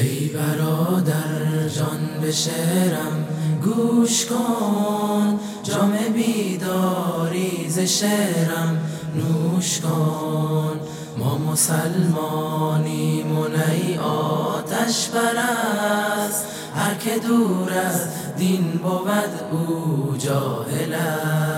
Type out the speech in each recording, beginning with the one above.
ای برادر جان به شعرم گوش کن. جام بیداری ز شعرم نوش کن. ما مسلمانیم و ای آتش برست هر که دور از دین بود او جاهل است.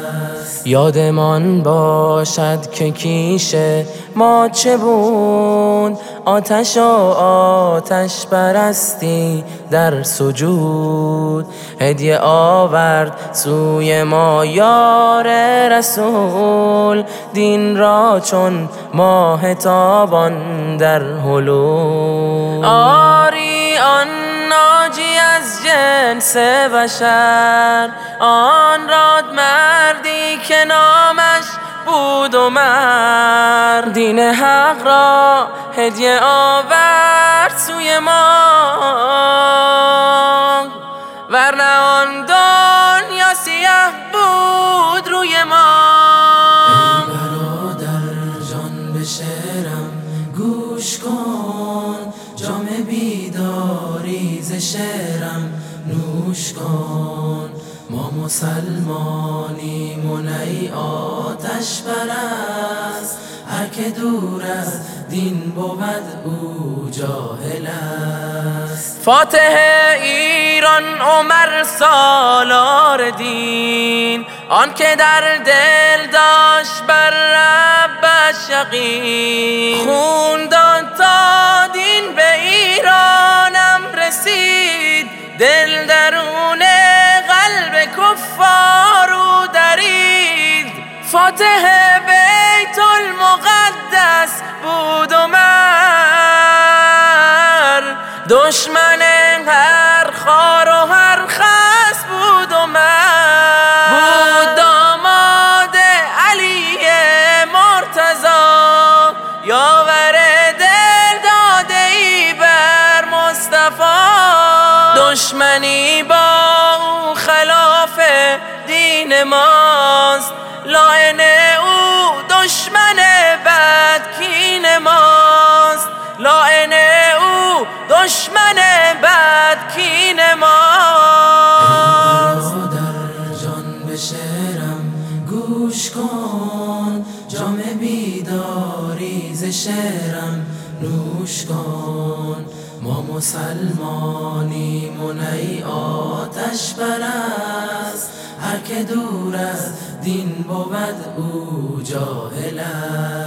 یادمان باشد که کیشه ما چه بود؟ آتش و آتش برستی در سجود. هدیه آورد سوی ما یار رسول. دین را چون ماه تابان در هلو آری آن ناجی از جنس بشر. آن راد بود و مرد دین حق را هدیه آورد سوی ما. ورنه آن دنیا سیه بود روی ما. ای برادر جان به شعرم گوش کن. جام بیداری ز شعرم نوش کن. ما مسلمانیم و ای آتش برست. هر که دور از دین بود او جاهل است. فاتح ایران عمر سالار دین. آن که در دل داشت بر ربش یقین خون داد تا دین به ایرانم رسید. دل درون قلب کفارو درید فاتح بیت المقدس بود و مر. دشمن دشمنی با او خلاف دین ماست. لاعن او دشمن بد کین ماست. لاعن او دشمن بد کین ماست. برادر جان به شعرم گوش کن. جام بیداری ز شعرم. نوش کن. ما مسلمانیم و ای آتش برست هر که دور از دین بود او جاهل است.